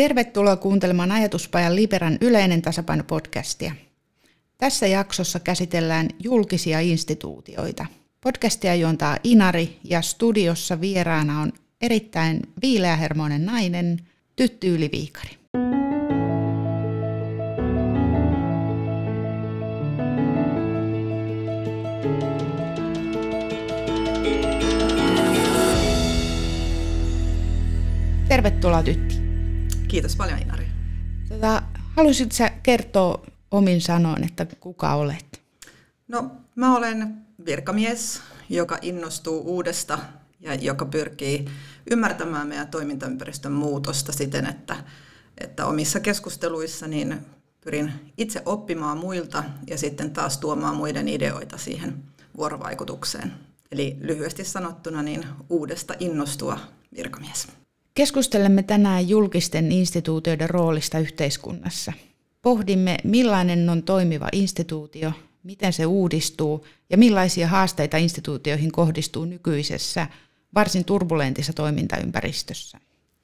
Tervetuloa kuuntelemaan Ajatuspajan Liberan yleinen tasapaino-podcastia. Tässä jaksossa käsitellään julkisia instituutioita. Podcastia juontaa Inari ja studiossa vieraana on erittäin viileähermoinen nainen Tytty Yliviikari. Tervetuloa Tytti. Kiitos paljon Inari. Tota, haluaisitko sä kertoa omin sanoin, että kuka olet? No, mä olen virkamies, joka innostuu uudesta ja joka pyrkii ymmärtämään meidän toimintaympäristön muutosta siten, että, että omissa keskusteluissa niin pyrin itse oppimaan muilta ja sitten taas tuomaan muiden ideoita siihen vuorovaikutukseen. Eli lyhyesti sanottuna niin uudesta innostua virkamies. Keskustelemme tänään julkisten instituutioiden roolista yhteiskunnassa. Pohdimme, millainen on toimiva instituutio, miten se uudistuu ja millaisia haasteita instituutioihin kohdistuu nykyisessä varsin turbulentissa toimintaympäristössä.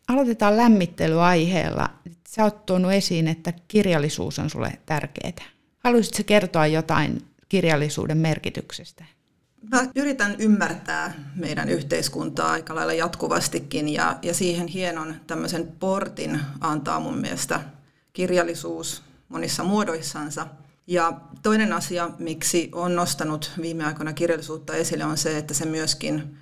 Aloitetaan lämmittelyaiheella. Sä oot tuonut esiin, että kirjallisuus on sulle tärkeää. Haluaisitko kertoa jotain kirjallisuuden merkityksestä? Mä yritän ymmärtää meidän yhteiskuntaa aika lailla jatkuvastikin ja, ja siihen hienon tämmöisen portin antaa mun mielestä kirjallisuus monissa muodoissansa. Ja toinen asia, miksi on nostanut viime aikoina kirjallisuutta esille, on se, että se myöskin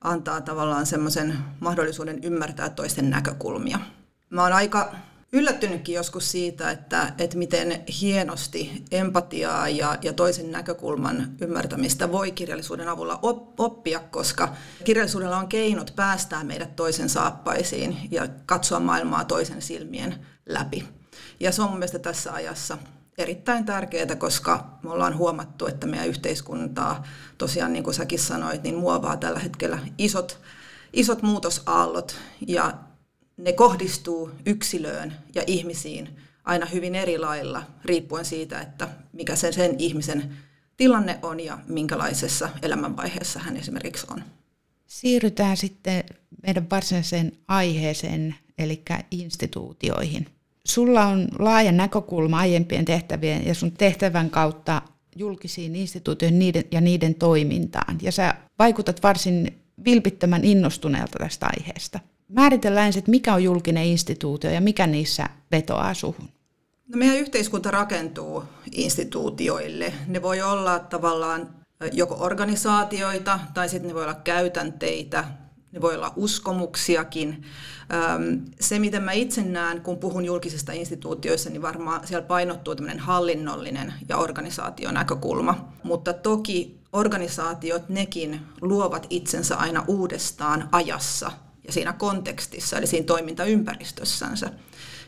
antaa tavallaan semmoisen mahdollisuuden ymmärtää toisten näkökulmia. Mä oon aika yllättynytkin joskus siitä, että, että miten hienosti empatiaa ja, ja toisen näkökulman ymmärtämistä voi kirjallisuuden avulla oppia, koska kirjallisuudella on keinot päästää meidät toisen saappaisiin ja katsoa maailmaa toisen silmien läpi. Ja se on mun mielestä tässä ajassa erittäin tärkeää, koska me ollaan huomattu, että meidän yhteiskuntaa tosiaan, niin kuin säkin sanoit, niin muovaa tällä hetkellä isot, isot muutosaallot ja ne kohdistuu yksilöön ja ihmisiin aina hyvin eri lailla, riippuen siitä, että mikä sen, sen ihmisen tilanne on ja minkälaisessa elämänvaiheessa hän esimerkiksi on. Siirrytään sitten meidän varsinaiseen aiheeseen, eli instituutioihin. Sulla on laaja näkökulma aiempien tehtävien ja sun tehtävän kautta julkisiin instituutioihin ja niiden toimintaan. Ja sä vaikutat varsin vilpittömän innostuneelta tästä aiheesta. Määritellään että mikä on julkinen instituutio ja mikä niissä vetoaa suhun. No meidän yhteiskunta rakentuu instituutioille. Ne voi olla tavallaan joko organisaatioita tai sitten ne voi olla käytänteitä, ne voi olla uskomuksiakin. Se, miten mä itse näen, kun puhun julkisista instituutioista, niin varmaan siellä painottuu tämmöinen hallinnollinen ja organisaationäkökulma. Mutta toki organisaatiot, nekin luovat itsensä aina uudestaan ajassa ja siinä kontekstissa, eli siinä toimintaympäristössänsä.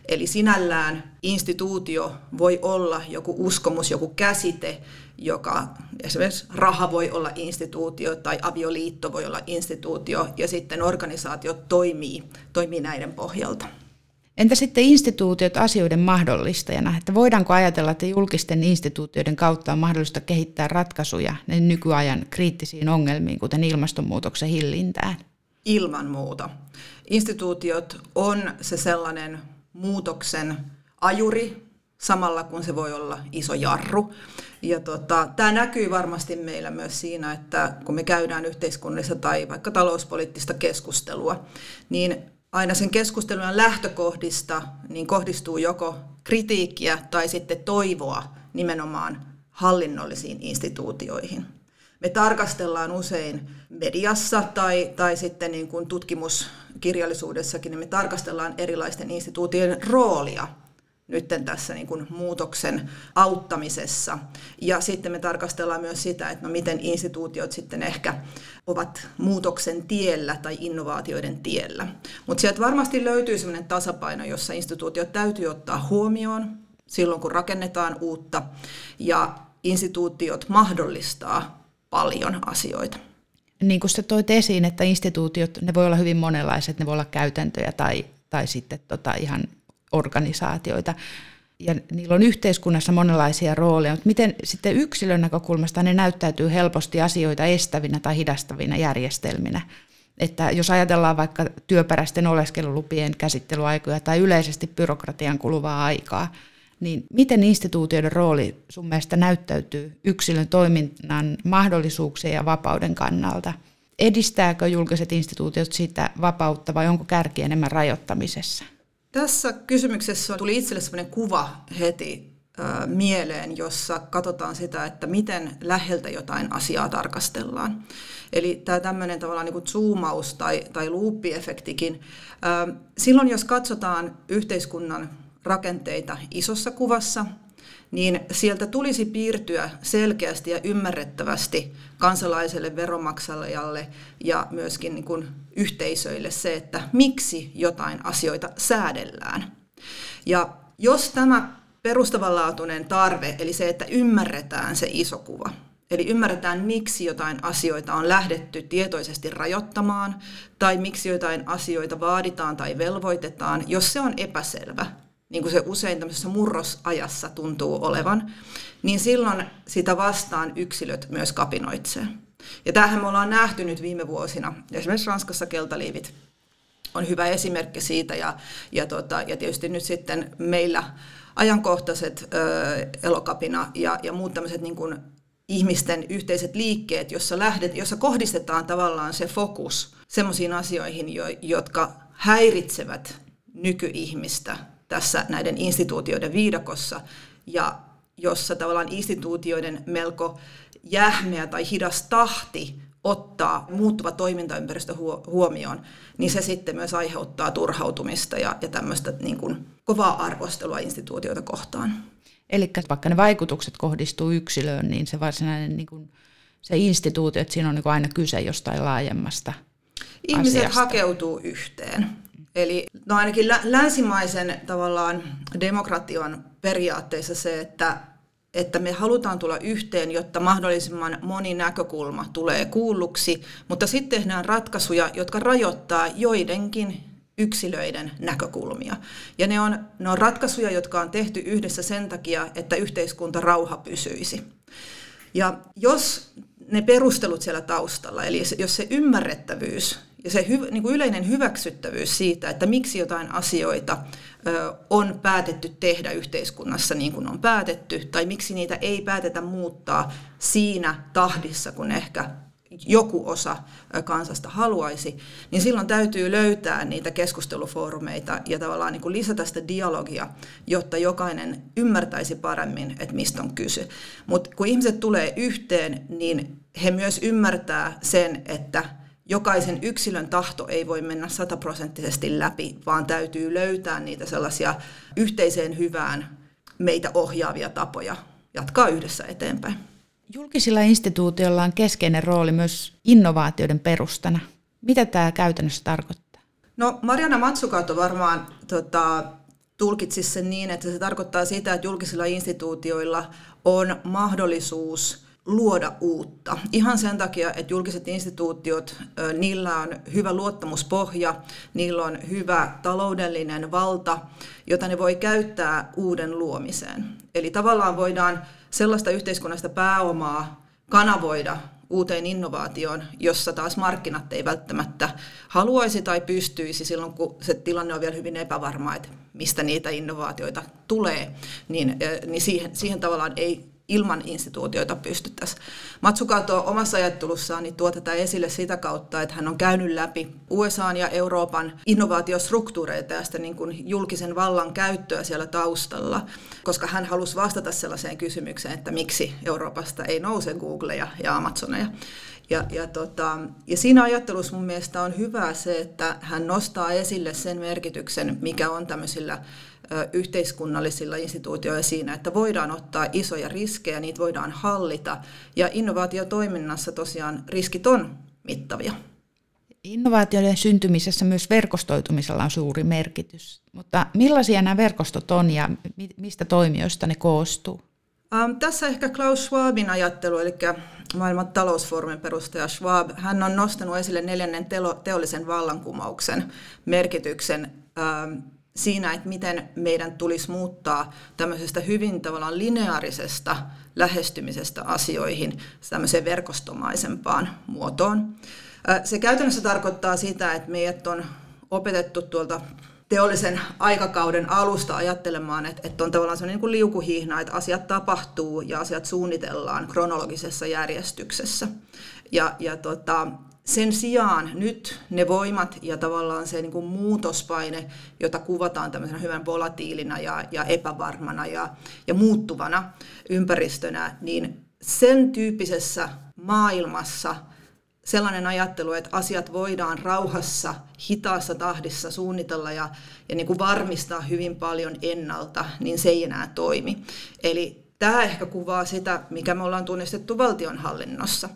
Eli sinällään instituutio voi olla joku uskomus, joku käsite, joka esimerkiksi raha voi olla instituutio tai avioliitto voi olla instituutio ja sitten organisaatio toimii, toimii näiden pohjalta. Entä sitten instituutiot asioiden mahdollistajana? Että voidaanko ajatella, että julkisten instituutioiden kautta on mahdollista kehittää ratkaisuja nykyajan kriittisiin ongelmiin, kuten ilmastonmuutoksen hillintään? Ilman muuta. Instituutiot on se sellainen muutoksen ajuri, samalla kun se voi olla iso jarru. Ja tota, tämä näkyy varmasti meillä myös siinä, että kun me käydään yhteiskunnassa tai vaikka talouspoliittista keskustelua, niin aina sen keskustelun lähtökohdista niin kohdistuu joko kritiikkiä tai sitten toivoa nimenomaan hallinnollisiin instituutioihin. Me tarkastellaan usein mediassa tai, tai sitten niin kuin tutkimuskirjallisuudessakin, niin me tarkastellaan erilaisten instituutioiden roolia nyt tässä niin kuin muutoksen auttamisessa. Ja sitten me tarkastellaan myös sitä, että no miten instituutiot sitten ehkä ovat muutoksen tiellä tai innovaatioiden tiellä. Mutta sieltä varmasti löytyy sellainen tasapaino, jossa instituutiot täytyy ottaa huomioon silloin, kun rakennetaan uutta, ja instituutiot mahdollistaa paljon asioita. Niin kuin sä toit esiin, että instituutiot, ne voi olla hyvin monenlaiset, ne voi olla käytäntöjä tai, tai sitten tota ihan organisaatioita. Ja niillä on yhteiskunnassa monenlaisia rooleja, mutta miten sitten yksilön näkökulmasta ne näyttäytyy helposti asioita estävinä tai hidastavina järjestelminä. että jos ajatellaan vaikka työperäisten oleskelulupien käsittelyaikoja tai yleisesti byrokratian kuluvaa aikaa, niin miten instituutioiden rooli sun mielestä näyttäytyy yksilön toiminnan mahdollisuuksien ja vapauden kannalta? Edistääkö julkiset instituutiot sitä vapautta vai onko kärki enemmän rajoittamisessa? Tässä kysymyksessä tuli itselle sellainen kuva heti mieleen, jossa katsotaan sitä, että miten läheltä jotain asiaa tarkastellaan. Eli tämä tämmöinen tavallaan niin kuin zoomaus tai, tai luuppiefektikin. Silloin jos katsotaan yhteiskunnan rakenteita isossa kuvassa, niin sieltä tulisi piirtyä selkeästi ja ymmärrettävästi kansalaiselle, veromaksajalle ja myöskin niin kuin yhteisöille se, että miksi jotain asioita säädellään. Ja jos tämä perustavanlaatuinen tarve, eli se, että ymmärretään se iso kuva, Eli ymmärretään, miksi jotain asioita on lähdetty tietoisesti rajoittamaan, tai miksi jotain asioita vaaditaan tai velvoitetaan, jos se on epäselvä, niin kuin se usein tämmöisessä murrosajassa tuntuu olevan, niin silloin sitä vastaan yksilöt myös kapinoitsee. Ja tämähän me ollaan nähty nyt viime vuosina. Esimerkiksi Ranskassa keltaliivit on hyvä esimerkki siitä, ja, ja, tota, ja tietysti nyt sitten meillä ajankohtaiset ö, elokapina ja, ja muut tämmöiset niin kuin ihmisten yhteiset liikkeet, jossa, lähdet, jossa kohdistetaan tavallaan se fokus semmoisiin asioihin, jo, jotka häiritsevät nykyihmistä tässä näiden instituutioiden viidakossa ja jossa tavallaan instituutioiden melko jähmeä tai hidas tahti ottaa muuttuva toimintaympäristö huomioon, niin se sitten myös aiheuttaa turhautumista ja, ja tämmöistä niin kuin kovaa arvostelua instituutioita kohtaan. Eli vaikka ne vaikutukset kohdistuu yksilöön, niin se varsinainen niin kuin, se instituutio, että siinä on niin aina kyse jostain laajemmasta Ihmiset asiasta. hakeutuu yhteen. Eli no ainakin länsimaisen tavallaan demokratian periaatteessa se, että, että me halutaan tulla yhteen, jotta mahdollisimman moni näkökulma tulee kuulluksi, mutta sitten tehdään ratkaisuja, jotka rajoittaa joidenkin yksilöiden näkökulmia. Ja ne on, ne on ratkaisuja, jotka on tehty yhdessä sen takia, että yhteiskunta rauha pysyisi. Ja jos ne perustelut siellä taustalla, eli jos se ymmärrettävyys ja se hy, niin kuin yleinen hyväksyttävyys siitä, että miksi jotain asioita ö, on päätetty tehdä yhteiskunnassa niin kuin on päätetty, tai miksi niitä ei päätetä muuttaa siinä tahdissa, kun ehkä joku osa kansasta haluaisi, niin silloin täytyy löytää niitä keskustelufoorumeita ja tavallaan niin kuin lisätä sitä dialogia, jotta jokainen ymmärtäisi paremmin, että mistä on kyse. Mutta kun ihmiset tulee yhteen, niin he myös ymmärtää sen, että jokaisen yksilön tahto ei voi mennä sataprosenttisesti läpi, vaan täytyy löytää niitä sellaisia yhteiseen hyvään meitä ohjaavia tapoja jatkaa yhdessä eteenpäin. Julkisilla instituutioilla on keskeinen rooli myös innovaatioiden perustana. Mitä tämä käytännössä tarkoittaa? No Mariana Matsukato varmaan tota, tulkitsi sen niin, että se tarkoittaa sitä, että julkisilla instituutioilla on mahdollisuus luoda uutta. Ihan sen takia, että julkiset instituutiot, niillä on hyvä luottamuspohja, niillä on hyvä taloudellinen valta, jota ne voi käyttää uuden luomiseen. Eli tavallaan voidaan sellaista yhteiskunnasta pääomaa kanavoida uuteen innovaatioon, jossa taas markkinat ei välttämättä haluaisi tai pystyisi silloin, kun se tilanne on vielä hyvin epävarma, että mistä niitä innovaatioita tulee, niin, niin siihen, siihen tavallaan ei ilman instituutioita pystyttäisiin. Matsukato omassa ajattelussaan niin tuo tätä esille sitä kautta, että hän on käynyt läpi USA ja Euroopan innovaatiostruktuureita ja sitä niin kuin julkisen vallan käyttöä siellä taustalla, koska hän halusi vastata sellaiseen kysymykseen, että miksi Euroopasta ei nouse Googleja ja Amazoneja. Ja, ja, tota, ja siinä ajattelussa mun mielestä on hyvä se, että hän nostaa esille sen merkityksen, mikä on tämmöisillä yhteiskunnallisilla instituutioilla siinä, että voidaan ottaa isoja riskejä, niitä voidaan hallita. Ja innovaatiotoiminnassa tosiaan riskit on mittavia. Innovaatioiden syntymisessä myös verkostoitumisella on suuri merkitys. Mutta millaisia nämä verkostot on ja mistä toimijoista ne koostuu? Ähm, tässä ehkä Klaus Schwabin ajattelu, eli maailman talousfoorumin perustaja Schwab, hän on nostanut esille neljännen teollisen vallankumouksen merkityksen ähm, siinä, että miten meidän tulisi muuttaa tämmöisestä hyvin tavallaan lineaarisesta lähestymisestä asioihin tämmöiseen verkostomaisempaan muotoon. Se käytännössä tarkoittaa sitä, että meidät on opetettu tuolta teollisen aikakauden alusta ajattelemaan, että, että on tavallaan sellainen niin kuin liukuhihna, että asiat tapahtuu ja asiat suunnitellaan kronologisessa järjestyksessä. Ja, ja tota, sen sijaan nyt ne voimat ja tavallaan se niin kuin muutospaine, jota kuvataan tämmöisenä hyvän volatiilina ja, ja epävarmana ja, ja muuttuvana ympäristönä, niin sen tyyppisessä maailmassa sellainen ajattelu, että asiat voidaan rauhassa, hitaassa tahdissa suunnitella ja, ja niin kuin varmistaa hyvin paljon ennalta, niin se ei enää toimi. Eli Tämä ehkä kuvaa sitä, mikä me ollaan tunnistettu valtionhallinnossa.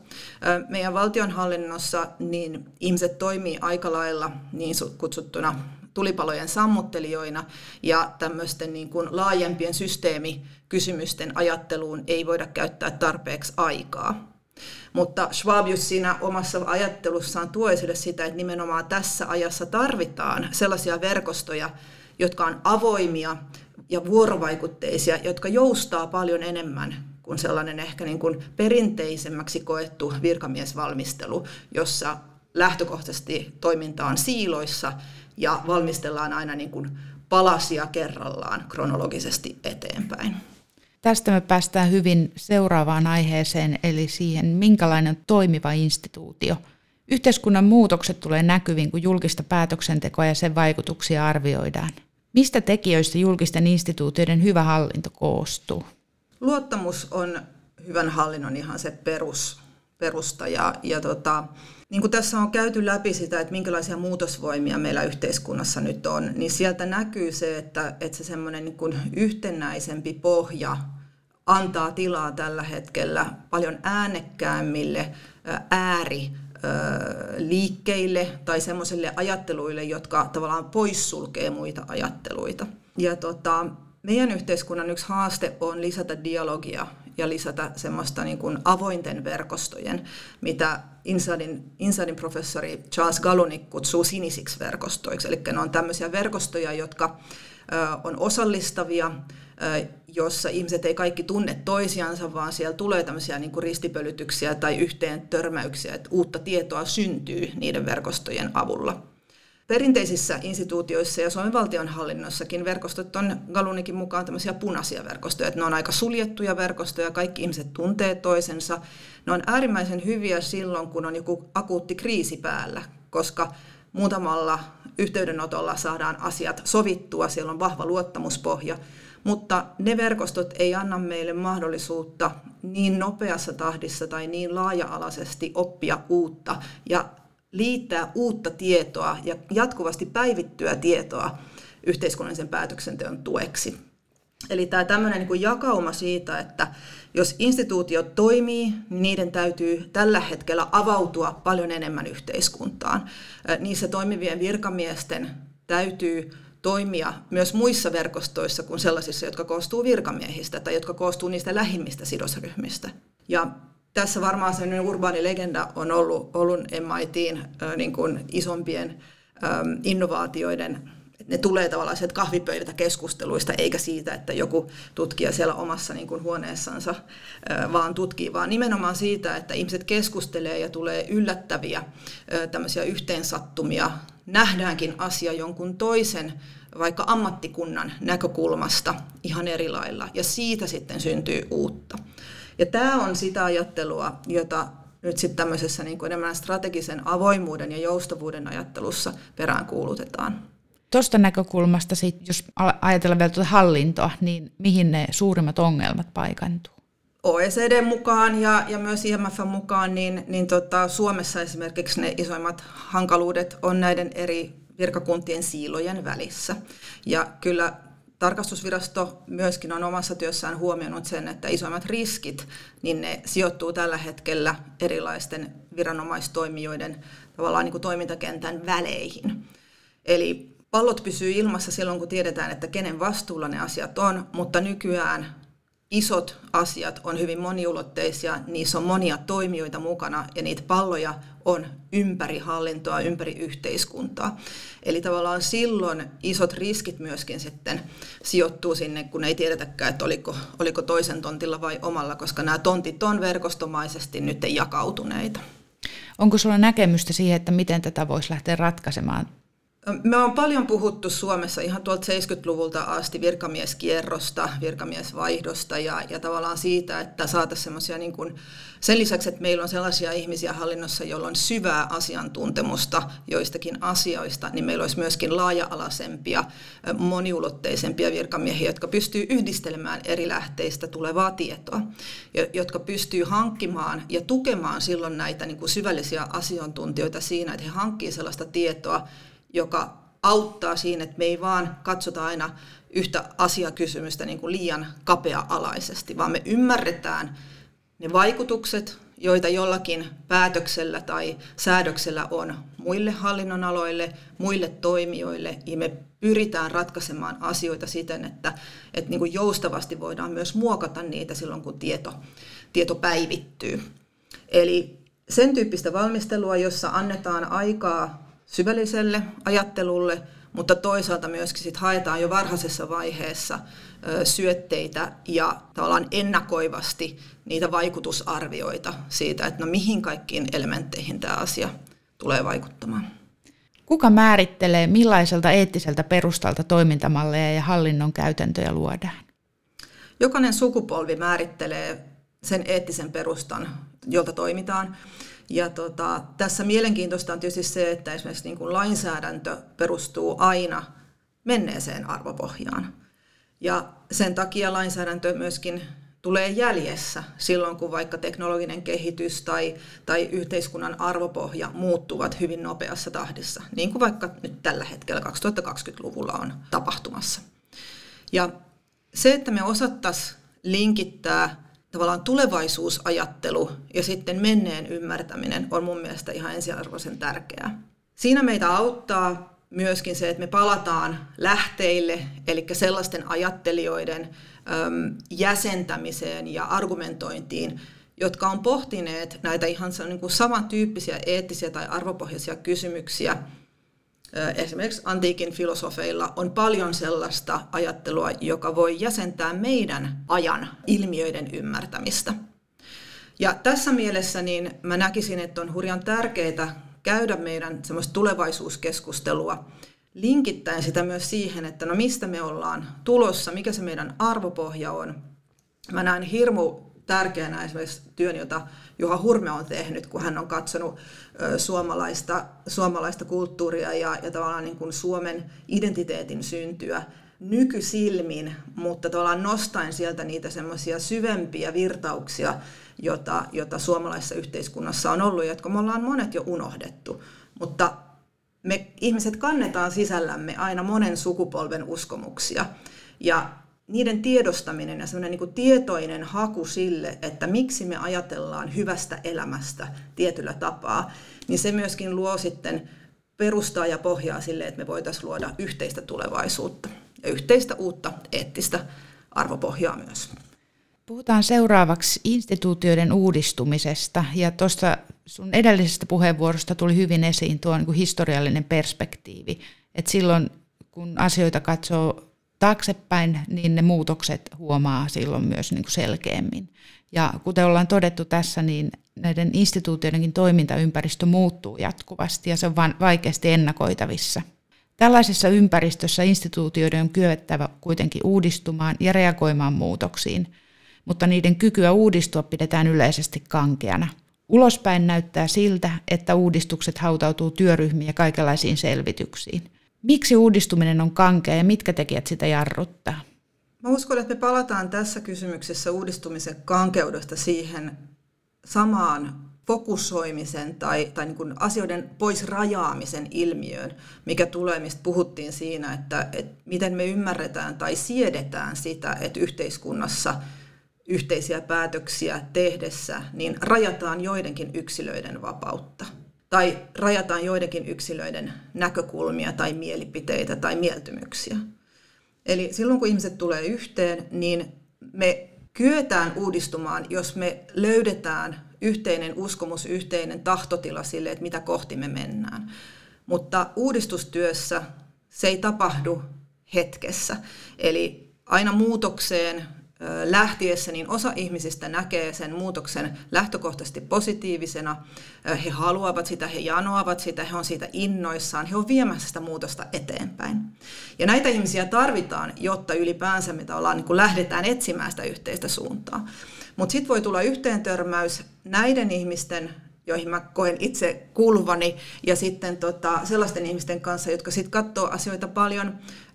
Meidän valtionhallinnossa niin ihmiset toimii aika lailla niin kutsuttuna tulipalojen sammuttelijoina ja tämmöisten niin kuin laajempien systeemikysymysten ajatteluun ei voida käyttää tarpeeksi aikaa. Mutta Schwabius siinä omassa ajattelussaan tuo esille sitä, että nimenomaan tässä ajassa tarvitaan sellaisia verkostoja, jotka on avoimia ja vuorovaikutteisia, jotka joustaa paljon enemmän kuin sellainen ehkä niin kuin perinteisemmäksi koettu virkamiesvalmistelu, jossa lähtökohtaisesti toimintaan siiloissa ja valmistellaan aina niin kuin palasia kerrallaan kronologisesti eteenpäin. Tästä me päästään hyvin seuraavaan aiheeseen, eli siihen, minkälainen toimiva instituutio. Yhteiskunnan muutokset tulee näkyviin, kun julkista päätöksentekoa ja sen vaikutuksia arvioidaan. Mistä tekijöistä julkisten instituutioiden hyvä hallinto koostuu? Luottamus on hyvän hallinnon ihan se perus, perusta ja, ja tota, niin kuin tässä on käyty läpi sitä, että minkälaisia muutosvoimia meillä yhteiskunnassa nyt on, niin sieltä näkyy se, että, että se semmoinen niin yhtenäisempi pohja antaa tilaa tällä hetkellä paljon äänekkäämmille ääri liikkeille tai semmoisille ajatteluille, jotka tavallaan poissulkee muita ajatteluita. Ja tota, meidän yhteiskunnan yksi haaste on lisätä dialogia ja lisätä semmoista niin kuin avointen verkostojen, mitä Insadin, Insadin professori Charles Galunik kutsuu sinisiksi verkostoiksi. Eli ne on tämmöisiä verkostoja, jotka on osallistavia, jossa ihmiset ei kaikki tunne toisiansa, vaan siellä tulee tämmöisiä niin kuin ristipölytyksiä tai yhteen törmäyksiä, että uutta tietoa syntyy niiden verkostojen avulla. Perinteisissä instituutioissa ja Suomen valtionhallinnossakin verkostot on Galunikin mukaan tämmöisiä punaisia verkostoja, että ne on aika suljettuja verkostoja, kaikki ihmiset tuntee toisensa. Ne on äärimmäisen hyviä silloin, kun on joku akuutti kriisi päällä, koska muutamalla yhteydenotolla saadaan asiat sovittua, siellä on vahva luottamuspohja, mutta ne verkostot ei anna meille mahdollisuutta niin nopeassa tahdissa tai niin laaja-alaisesti oppia uutta ja liittää uutta tietoa ja jatkuvasti päivittyä tietoa yhteiskunnallisen päätöksenteon tueksi. Eli tämä tämmöinen niin kuin jakauma siitä, että jos instituutiot toimii, niin niiden täytyy tällä hetkellä avautua paljon enemmän yhteiskuntaan. Niissä toimivien virkamiesten täytyy toimia myös muissa verkostoissa kuin sellaisissa, jotka koostuu virkamiehistä tai jotka koostuu niistä lähimmistä sidosryhmistä. Ja tässä varmaan sellainen urbaani legenda on ollut, ollut MITin niin kuin isompien innovaatioiden ne tulee tavallaan sieltä kahvipöydältä keskusteluista, eikä siitä, että joku tutkija siellä omassa niin kuin huoneessansa vaan tutkii, vaan nimenomaan siitä, että ihmiset keskustelee ja tulee yllättäviä tämmöisiä yhteensattumia, nähdäänkin asia jonkun toisen vaikka ammattikunnan näkökulmasta ihan eri lailla, ja siitä sitten syntyy uutta. Ja tämä on sitä ajattelua, jota nyt sitten tämmöisessä niin kuin enemmän strategisen avoimuuden ja joustavuuden ajattelussa peräänkuulutetaan. Tuosta näkökulmasta, sit, jos ajatellaan vielä tuota hallintoa, niin mihin ne suurimmat ongelmat paikantuu? OECD mukaan ja, ja myös IMF mukaan, niin, niin tota, Suomessa esimerkiksi ne isoimmat hankaluudet on näiden eri virkakuntien siilojen välissä. Ja kyllä tarkastusvirasto myöskin on omassa työssään huomioinut sen, että isoimmat riskit, niin ne sijoittuu tällä hetkellä erilaisten viranomaistoimijoiden tavallaan niin kuin toimintakentän väleihin. Eli pallot pysyy ilmassa silloin, kun tiedetään, että kenen vastuulla ne asiat on, mutta nykyään isot asiat on hyvin moniulotteisia, niissä on monia toimijoita mukana ja niitä palloja on ympäri hallintoa, ympäri yhteiskuntaa. Eli tavallaan silloin isot riskit myöskin sitten sijoittuu sinne, kun ei tiedetäkään, että oliko, oliko toisen tontilla vai omalla, koska nämä tontit on verkostomaisesti nyt jakautuneita. Onko sulla näkemystä siihen, että miten tätä voisi lähteä ratkaisemaan me on paljon puhuttu Suomessa ihan tuolta 70-luvulta asti virkamieskierrosta, virkamiesvaihdosta ja, ja tavallaan siitä, että saataisiin semmoisia niin kuin, sen lisäksi, että meillä on sellaisia ihmisiä hallinnossa, joilla on syvää asiantuntemusta joistakin asioista, niin meillä olisi myöskin laaja-alaisempia, moniulotteisempia virkamiehiä, jotka pystyy yhdistelemään eri lähteistä tulevaa tietoa, jotka pystyy hankkimaan ja tukemaan silloin näitä niin kuin syvällisiä asiantuntijoita siinä, että he hankkii sellaista tietoa, joka auttaa siinä, että me ei vaan katsota aina yhtä asiakysymystä niin kuin liian kapea-alaisesti, vaan me ymmärretään ne vaikutukset, joita jollakin päätöksellä tai säädöksellä on muille hallinnonaloille, muille toimijoille, ja me pyritään ratkaisemaan asioita siten, että, että niin kuin joustavasti voidaan myös muokata niitä silloin, kun tieto, tieto päivittyy. Eli sen tyyppistä valmistelua, jossa annetaan aikaa syvälliselle ajattelulle, mutta toisaalta myöskin sit haetaan jo varhaisessa vaiheessa syötteitä ja tavallaan ennakoivasti niitä vaikutusarvioita siitä, että no mihin kaikkiin elementteihin tämä asia tulee vaikuttamaan. Kuka määrittelee, millaiselta eettiseltä perustalta toimintamalleja ja hallinnon käytäntöjä luodaan? Jokainen sukupolvi määrittelee sen eettisen perustan, jolta toimitaan. Ja tota, tässä mielenkiintoista on tietysti se, että esimerkiksi niin kuin lainsäädäntö perustuu aina menneeseen arvopohjaan. Ja sen takia lainsäädäntö myöskin tulee jäljessä silloin, kun vaikka teknologinen kehitys tai, tai yhteiskunnan arvopohja muuttuvat hyvin nopeassa tahdissa, niin kuin vaikka nyt tällä hetkellä 2020-luvulla on tapahtumassa. Ja se, että me osattaisiin linkittää tavallaan tulevaisuusajattelu ja sitten menneen ymmärtäminen on mun mielestä ihan ensiarvoisen tärkeää. Siinä meitä auttaa myöskin se, että me palataan lähteille, eli sellaisten ajattelijoiden äm, jäsentämiseen ja argumentointiin, jotka on pohtineet näitä ihan niin kuin samantyyppisiä eettisiä tai arvopohjaisia kysymyksiä – Esimerkiksi antiikin filosofeilla on paljon sellaista ajattelua, joka voi jäsentää meidän ajan ilmiöiden ymmärtämistä. Ja tässä mielessä niin mä näkisin, että on hurjan tärkeää käydä meidän semmoista tulevaisuuskeskustelua, linkittäen sitä myös siihen, että no mistä me ollaan tulossa, mikä se meidän arvopohja on. Mä näen hirmu tärkeänä esimerkiksi työn, jota Juha Hurme on tehnyt, kun hän on katsonut suomalaista, suomalaista kulttuuria ja, ja tavallaan niin kuin Suomen identiteetin syntyä nykysilmin, mutta tavallaan nostaen sieltä niitä semmoisia syvempiä virtauksia, jota, jota suomalaisessa yhteiskunnassa on ollut, jotka me ollaan monet jo unohdettu. Mutta me ihmiset kannetaan sisällämme aina monen sukupolven uskomuksia. Ja niiden tiedostaminen ja semmoinen niin tietoinen haku sille, että miksi me ajatellaan hyvästä elämästä tietyllä tapaa, niin se myöskin luo sitten perustaa ja pohjaa sille, että me voitaisiin luoda yhteistä tulevaisuutta ja yhteistä uutta eettistä arvopohjaa myös. Puhutaan seuraavaksi instituutioiden uudistumisesta ja tuosta sun edellisestä puheenvuorosta tuli hyvin esiin tuo niin historiallinen perspektiivi, että silloin kun asioita katsoo taaksepäin, niin ne muutokset huomaa silloin myös niin kuin selkeämmin. Ja kuten ollaan todettu tässä, niin näiden instituutioidenkin toimintaympäristö muuttuu jatkuvasti ja se on vain vaikeasti ennakoitavissa. Tällaisessa ympäristössä instituutioiden on kyettävä kuitenkin uudistumaan ja reagoimaan muutoksiin, mutta niiden kykyä uudistua pidetään yleisesti kankeana. Ulospäin näyttää siltä, että uudistukset hautautuu työryhmiin ja kaikenlaisiin selvityksiin – Miksi uudistuminen on kankea ja mitkä tekijät sitä jarruttaa? Mä uskon, että me palataan tässä kysymyksessä uudistumisen kankeudesta siihen samaan fokusoimisen tai, tai niin kuin asioiden pois rajaamisen ilmiöön, mikä tulee, mistä puhuttiin siinä, että, että miten me ymmärretään tai siedetään sitä, että yhteiskunnassa yhteisiä päätöksiä tehdessä, niin rajataan joidenkin yksilöiden vapautta – tai rajataan joidenkin yksilöiden näkökulmia tai mielipiteitä tai mieltymyksiä. Eli silloin kun ihmiset tulee yhteen, niin me kyetään uudistumaan, jos me löydetään yhteinen uskomus, yhteinen tahtotila sille, että mitä kohti me mennään. Mutta uudistustyössä se ei tapahdu hetkessä. Eli aina muutokseen lähtiessä, niin osa ihmisistä näkee sen muutoksen lähtökohtaisesti positiivisena. He haluavat sitä, he janoavat sitä, he on siitä innoissaan, he on viemässä sitä muutosta eteenpäin. Ja näitä ihmisiä tarvitaan, jotta ylipäänsä mitä ollaan, niin lähdetään etsimään sitä yhteistä suuntaa. Mutta sitten voi tulla yhteentörmäys näiden ihmisten joihin mä koen itse kuuluvani, ja sitten tota, sellaisten ihmisten kanssa, jotka sitten katsoo asioita paljon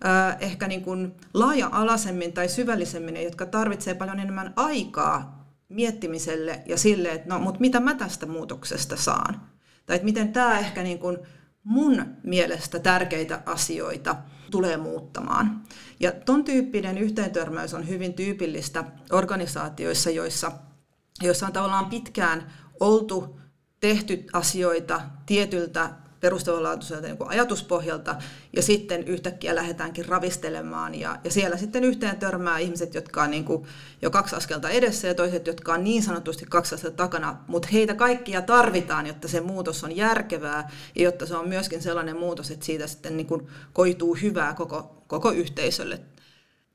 äh, ehkä niin kuin laaja-alaisemmin tai syvällisemmin, jotka tarvitsee paljon enemmän aikaa miettimiselle ja sille, että no, mutta mitä mä tästä muutoksesta saan? Tai että miten tämä ehkä niin kuin mun mielestä tärkeitä asioita tulee muuttamaan. Ja ton tyyppinen yhteentörmäys on hyvin tyypillistä organisaatioissa, joissa, joissa on tavallaan pitkään oltu tehty asioita tietyltä perustavanlaatuiselta niin ajatuspohjalta, ja sitten yhtäkkiä lähdetäänkin ravistelemaan, ja, ja siellä sitten yhteen törmää ihmiset, jotka on niin kuin jo kaksi askelta edessä, ja toiset, jotka on niin sanotusti kaksi askelta takana, mutta heitä kaikkia tarvitaan, jotta se muutos on järkevää, ja jotta se on myöskin sellainen muutos, että siitä sitten niin kuin koituu hyvää koko, koko yhteisölle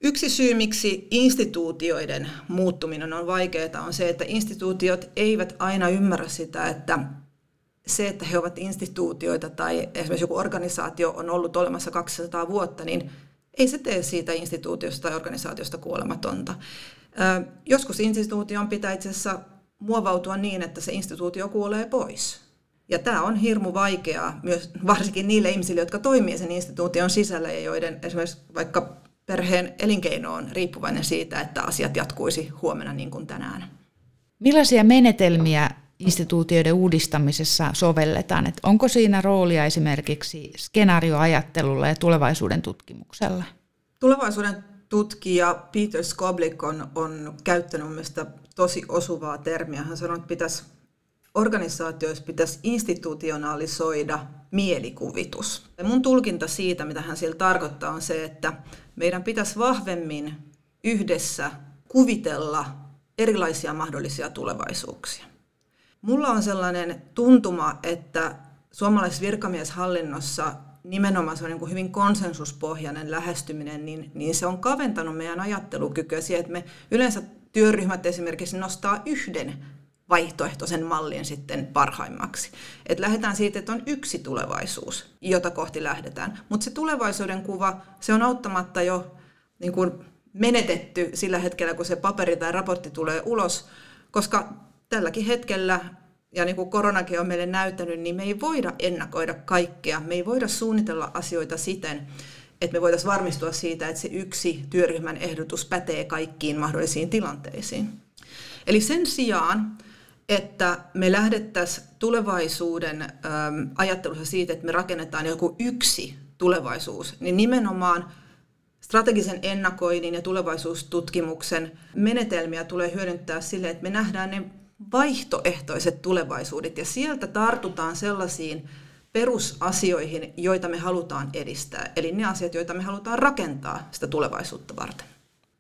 Yksi syy, miksi instituutioiden muuttuminen on vaikeaa, on se, että instituutiot eivät aina ymmärrä sitä, että se, että he ovat instituutioita tai esimerkiksi joku organisaatio on ollut olemassa 200 vuotta, niin ei se tee siitä instituutiosta tai organisaatiosta kuolematonta. Joskus instituution pitää itse asiassa muovautua niin, että se instituutio kuolee pois. Ja tämä on hirmu vaikeaa myös varsinkin niille ihmisille, jotka toimii sen instituution sisällä ja joiden esimerkiksi vaikka perheen elinkeino on riippuvainen siitä, että asiat jatkuisi huomenna niin kuin tänään. Millaisia menetelmiä instituutioiden uudistamisessa sovelletaan? Että onko siinä roolia esimerkiksi skenaarioajattelulla ja tulevaisuuden tutkimuksella? Tulevaisuuden tutkija Peter Skoblik on, on käyttänyt mielestäni tosi osuvaa termiä. Hän sanoi, että pitäisi, organisaatioissa pitäisi institutionalisoida mielikuvitus. Ja mun tulkinta siitä, mitä hän sillä tarkoittaa, on se, että meidän pitäisi vahvemmin yhdessä kuvitella erilaisia mahdollisia tulevaisuuksia. Mulla on sellainen tuntuma, että suomalaisessa virkamieshallinnossa nimenomaan se on niin hyvin konsensuspohjainen lähestyminen, niin, niin se on kaventanut meidän ajattelukykyä siihen, että me yleensä työryhmät esimerkiksi nostaa yhden vaihtoehtoisen mallin sitten parhaimmaksi. Et lähdetään siitä, että on yksi tulevaisuus, jota kohti lähdetään. Mutta se tulevaisuuden kuva, se on auttamatta jo niin kuin menetetty sillä hetkellä, kun se paperi tai raportti tulee ulos, koska tälläkin hetkellä, ja niin kuin koronakin on meille näyttänyt, niin me ei voida ennakoida kaikkea. Me ei voida suunnitella asioita siten, että me voitaisiin varmistua siitä, että se yksi työryhmän ehdotus pätee kaikkiin mahdollisiin tilanteisiin. Eli sen sijaan, että me lähdettäisiin tulevaisuuden äm, ajattelussa siitä, että me rakennetaan joku yksi tulevaisuus, niin nimenomaan strategisen ennakoinnin ja tulevaisuustutkimuksen menetelmiä tulee hyödyntää sille, että me nähdään ne vaihtoehtoiset tulevaisuudet ja sieltä tartutaan sellaisiin perusasioihin, joita me halutaan edistää, eli ne asiat, joita me halutaan rakentaa sitä tulevaisuutta varten.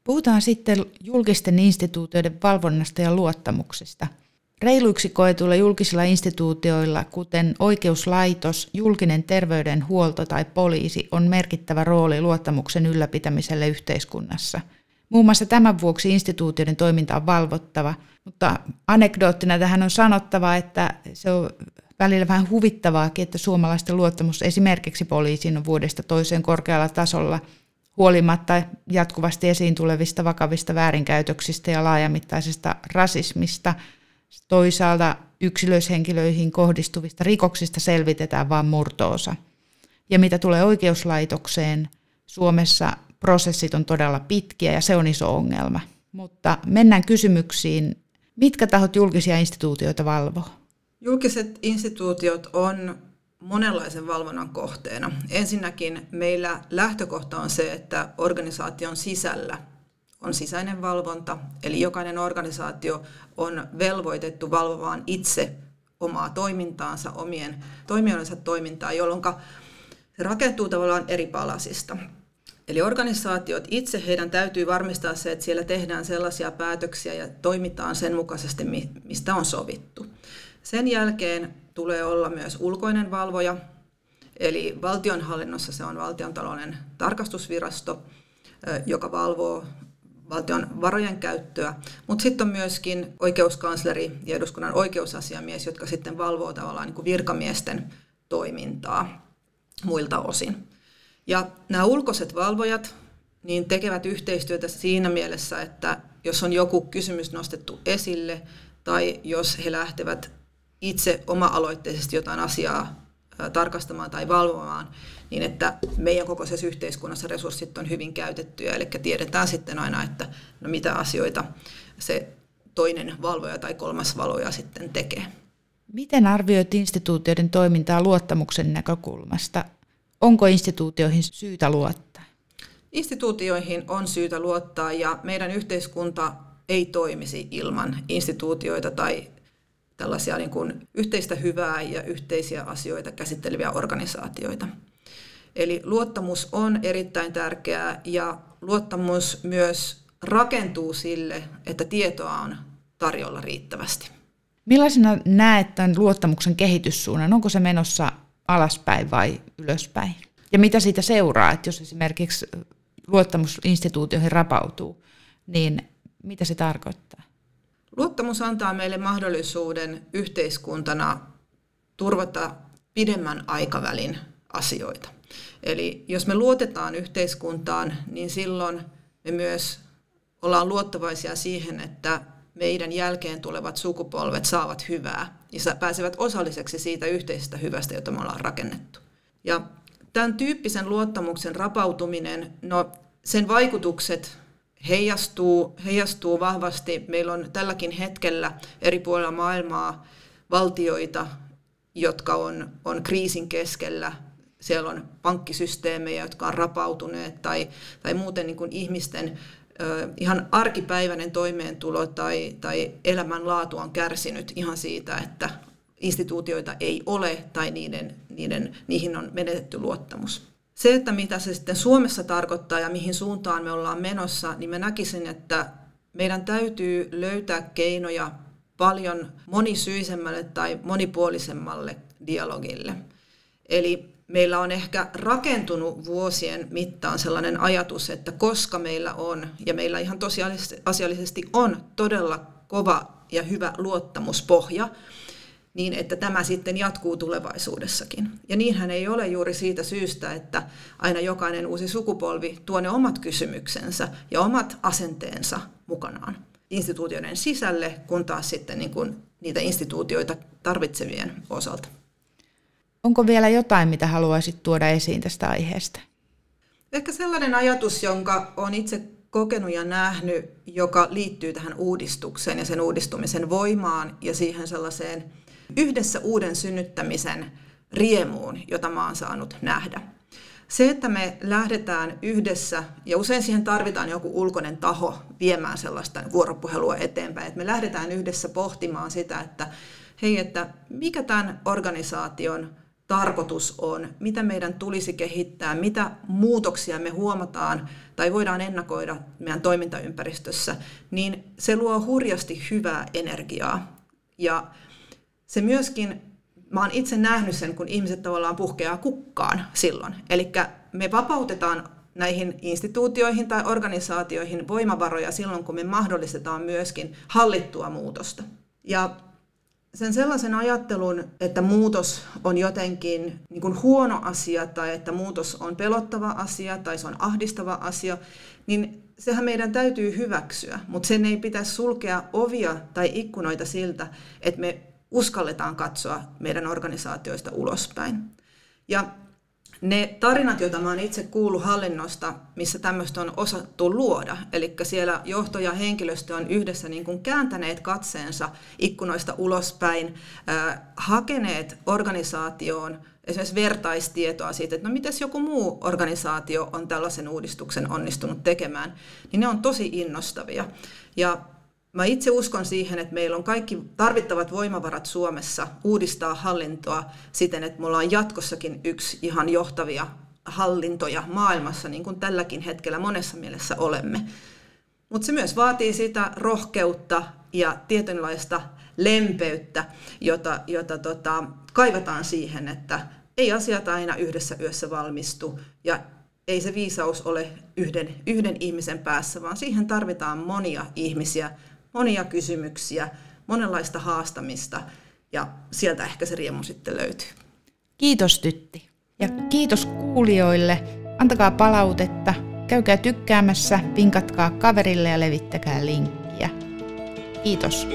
Puhutaan sitten julkisten instituutioiden valvonnasta ja luottamuksesta – Reiluiksi koetuilla julkisilla instituutioilla, kuten oikeuslaitos, julkinen terveydenhuolto tai poliisi, on merkittävä rooli luottamuksen ylläpitämiselle yhteiskunnassa. Muun muassa tämän vuoksi instituutioiden toiminta on valvottava, mutta anekdoottina tähän on sanottava, että se on välillä vähän huvittavaakin, että suomalaisten luottamus esimerkiksi poliisiin on vuodesta toiseen korkealla tasolla huolimatta jatkuvasti esiin tulevista vakavista väärinkäytöksistä ja laajamittaisesta rasismista – Toisaalta yksilöishenkilöihin kohdistuvista rikoksista selvitetään vain murtoosa. Ja mitä tulee oikeuslaitokseen, Suomessa prosessit on todella pitkiä ja se on iso ongelma. Mutta mennään kysymyksiin. Mitkä tahot julkisia instituutioita valvoo? Julkiset instituutiot on monenlaisen valvonnan kohteena. Ensinnäkin meillä lähtökohta on se, että organisaation sisällä on sisäinen valvonta, eli jokainen organisaatio on velvoitettu valvomaan itse omaa toimintaansa, omien toimijoidensa toimintaa, jolloin se rakentuu tavallaan eri palasista. Eli organisaatiot itse, heidän täytyy varmistaa se, että siellä tehdään sellaisia päätöksiä ja toimitaan sen mukaisesti, mistä on sovittu. Sen jälkeen tulee olla myös ulkoinen valvoja, eli valtionhallinnossa se on valtiontalouden tarkastusvirasto, joka valvoo valtion varojen käyttöä, mutta sitten on myöskin oikeuskansleri ja eduskunnan oikeusasiamies, jotka sitten valvoo tavallaan niin kuin virkamiesten toimintaa muilta osin. Ja nämä ulkoiset valvojat niin tekevät yhteistyötä siinä mielessä, että jos on joku kysymys nostettu esille tai jos he lähtevät itse oma-aloitteisesti jotain asiaa tarkastamaan tai valvomaan, niin että meidän kokoisessa yhteiskunnassa resurssit on hyvin käytettyjä, eli tiedetään sitten aina, että no mitä asioita se toinen valvoja tai kolmas valvoja sitten tekee. Miten arvioit instituutioiden toimintaa luottamuksen näkökulmasta? Onko instituutioihin syytä luottaa? Instituutioihin on syytä luottaa ja meidän yhteiskunta ei toimisi ilman instituutioita tai tällaisia niin kuin yhteistä hyvää ja yhteisiä asioita käsitteleviä organisaatioita. Eli luottamus on erittäin tärkeää ja luottamus myös rakentuu sille, että tietoa on tarjolla riittävästi. Millaisena näet tämän luottamuksen kehityssuunnan? Onko se menossa alaspäin vai ylöspäin? Ja mitä siitä seuraa, että jos esimerkiksi luottamus instituutioihin rapautuu, niin mitä se tarkoittaa? Luottamus antaa meille mahdollisuuden yhteiskuntana turvata pidemmän aikavälin asioita. Eli jos me luotetaan yhteiskuntaan, niin silloin me myös ollaan luottavaisia siihen, että meidän jälkeen tulevat sukupolvet saavat hyvää ja pääsevät osalliseksi siitä yhteisestä hyvästä, jota me ollaan rakennettu. Ja tämän tyyppisen luottamuksen rapautuminen, no sen vaikutukset heijastuu, heijastuu vahvasti. Meillä on tälläkin hetkellä eri puolilla maailmaa valtioita, jotka on, on kriisin keskellä. Siellä on pankkisysteemejä, jotka on rapautuneet tai, tai muuten niin kuin ihmisten ihan arkipäiväinen toimeentulo tai, tai elämänlaatu on kärsinyt ihan siitä, että instituutioita ei ole tai niiden, niiden, niihin on menetetty luottamus. Se, että mitä se sitten Suomessa tarkoittaa ja mihin suuntaan me ollaan menossa, niin mä näkisin, että meidän täytyy löytää keinoja paljon monisyisemmälle tai monipuolisemmalle dialogille. Eli meillä on ehkä rakentunut vuosien mittaan sellainen ajatus, että koska meillä on, ja meillä ihan tosiasiallisesti on todella kova ja hyvä luottamuspohja, niin että tämä sitten jatkuu tulevaisuudessakin. Ja niinhän ei ole juuri siitä syystä, että aina jokainen uusi sukupolvi tuo ne omat kysymyksensä ja omat asenteensa mukanaan instituutioiden sisälle, kun taas sitten niin kuin niitä instituutioita tarvitsevien osalta. Onko vielä jotain, mitä haluaisit tuoda esiin tästä aiheesta? Ehkä sellainen ajatus, jonka olen itse kokenut ja nähnyt, joka liittyy tähän uudistukseen ja sen uudistumisen voimaan ja siihen sellaiseen yhdessä uuden synnyttämisen riemuun, jota mä oon saanut nähdä. Se, että me lähdetään yhdessä, ja usein siihen tarvitaan joku ulkoinen taho viemään sellaista vuoropuhelua eteenpäin, että me lähdetään yhdessä pohtimaan sitä, että hei, että mikä tämän organisaation tarkoitus on, mitä meidän tulisi kehittää, mitä muutoksia me huomataan tai voidaan ennakoida meidän toimintaympäristössä, niin se luo hurjasti hyvää energiaa. Ja se myöskin, mä oon itse nähnyt sen, kun ihmiset tavallaan puhkeaa kukkaan silloin. Eli me vapautetaan näihin instituutioihin tai organisaatioihin voimavaroja silloin, kun me mahdollistetaan myöskin hallittua muutosta. Ja sen sellaisen ajattelun, että muutos on jotenkin niin kuin huono asia tai että muutos on pelottava asia tai se on ahdistava asia, niin sehän meidän täytyy hyväksyä, mutta sen ei pitäisi sulkea ovia tai ikkunoita siltä, että me uskalletaan katsoa meidän organisaatioista ulospäin. Ja ne tarinat, joita olen itse kuullut hallinnosta, missä tämmöistä on osattu luoda, eli siellä johto ja henkilöstö on yhdessä niin kuin kääntäneet katseensa ikkunoista ulospäin, äh, hakeneet organisaatioon esimerkiksi vertaistietoa siitä, että no mites joku muu organisaatio on tällaisen uudistuksen onnistunut tekemään, niin ne on tosi innostavia. Ja Mä itse uskon siihen, että meillä on kaikki tarvittavat voimavarat Suomessa uudistaa hallintoa siten, että me ollaan jatkossakin yksi ihan johtavia hallintoja maailmassa, niin kuin tälläkin hetkellä monessa mielessä olemme. Mutta se myös vaatii sitä rohkeutta ja tietynlaista lempeyttä, jota, jota tota, kaivataan siihen, että ei asiat aina yhdessä yössä valmistu ja ei se viisaus ole yhden, yhden ihmisen päässä, vaan siihen tarvitaan monia ihmisiä, monia kysymyksiä, monenlaista haastamista ja sieltä ehkä se riemu sitten löytyy. Kiitos Tytti ja kiitos kuulijoille. Antakaa palautetta, käykää tykkäämässä, vinkatkaa kaverille ja levittäkää linkkiä. Kiitos.